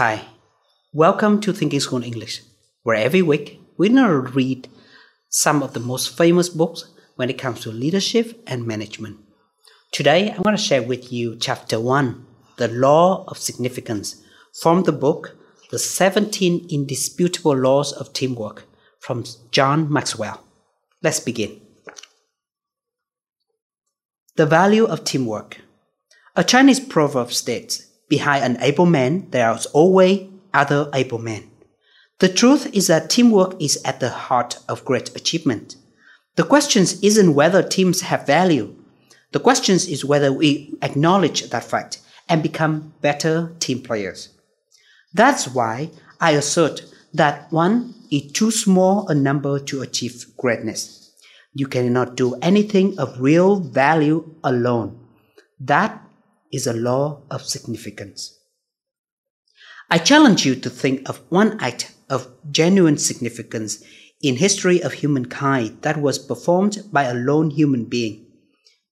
Hi, welcome to Thinking School English, where every week we now read some of the most famous books when it comes to leadership and management. Today I'm going to share with you chapter 1, The Law of Significance, from the book The 17 Indisputable Laws of Teamwork from John Maxwell. Let's begin. The value of teamwork. A Chinese proverb states, Behind an able man, there is always other able men. The truth is that teamwork is at the heart of great achievement. The question isn't whether teams have value. The question is whether we acknowledge that fact and become better team players. That's why I assert that one is too small a number to achieve greatness. You cannot do anything of real value alone. That is a law of significance. I challenge you to think of one act of genuine significance in history of humankind that was performed by a lone human being.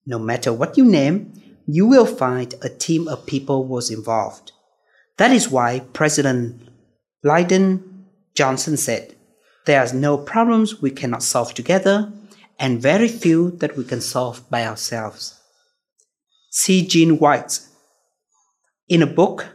No matter what you name, you will find a team of people was involved. That is why President Lyndon Johnson said, There are no problems we cannot solve together, and very few that we can solve by ourselves. C. Gene White. In a book,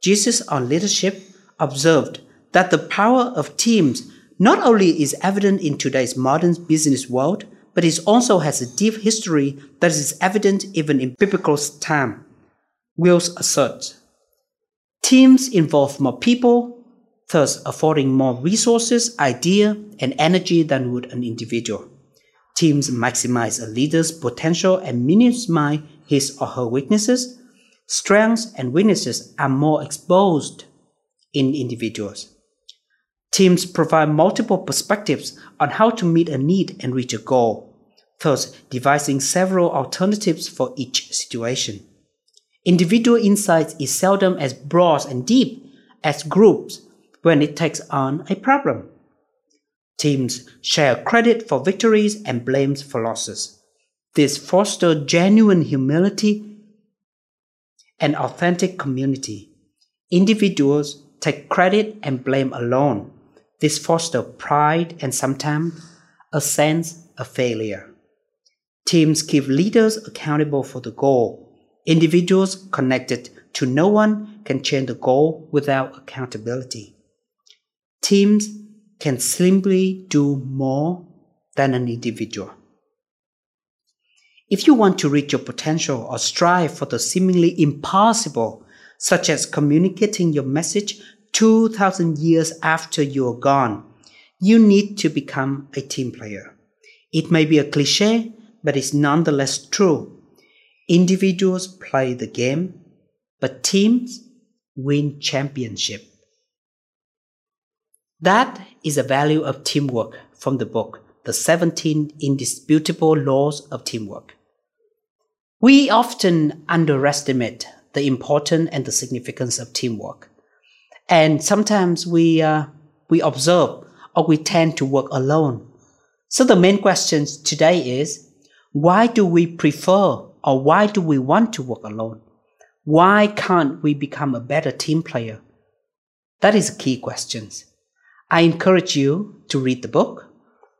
Jesus on Leadership observed that the power of teams not only is evident in today's modern business world, but it also has a deep history that is evident even in biblical time. Wilkes asserts teams involve more people, thus affording more resources, idea, and energy than would an individual. Teams maximize a leader's potential and minimize his or her weaknesses, strengths and weaknesses are more exposed in individuals. Teams provide multiple perspectives on how to meet a need and reach a goal, thus devising several alternatives for each situation. Individual insight is seldom as broad and deep as groups when it takes on a problem. Teams share credit for victories and blames for losses. This fosters genuine humility and authentic community. Individuals take credit and blame alone. This fosters pride and sometimes a sense of failure. Teams keep leaders accountable for the goal. Individuals connected to no one can change the goal without accountability. Teams can simply do more than an individual. If you want to reach your potential or strive for the seemingly impossible, such as communicating your message 2000 years after you're gone, you need to become a team player. It may be a cliche, but it's nonetheless true. Individuals play the game, but teams win championship. That is a value of teamwork from the book the 17 indisputable laws of teamwork. We often underestimate the importance and the significance of teamwork. And sometimes we, uh, we observe or we tend to work alone. So the main question today is, why do we prefer or why do we want to work alone? Why can't we become a better team player? That is a key question. I encourage you to read the book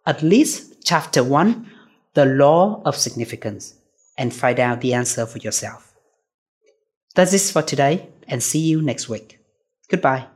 at least chapter 1, the law of significance, and find out the answer for yourself. That's it for today, and see you next week. Goodbye.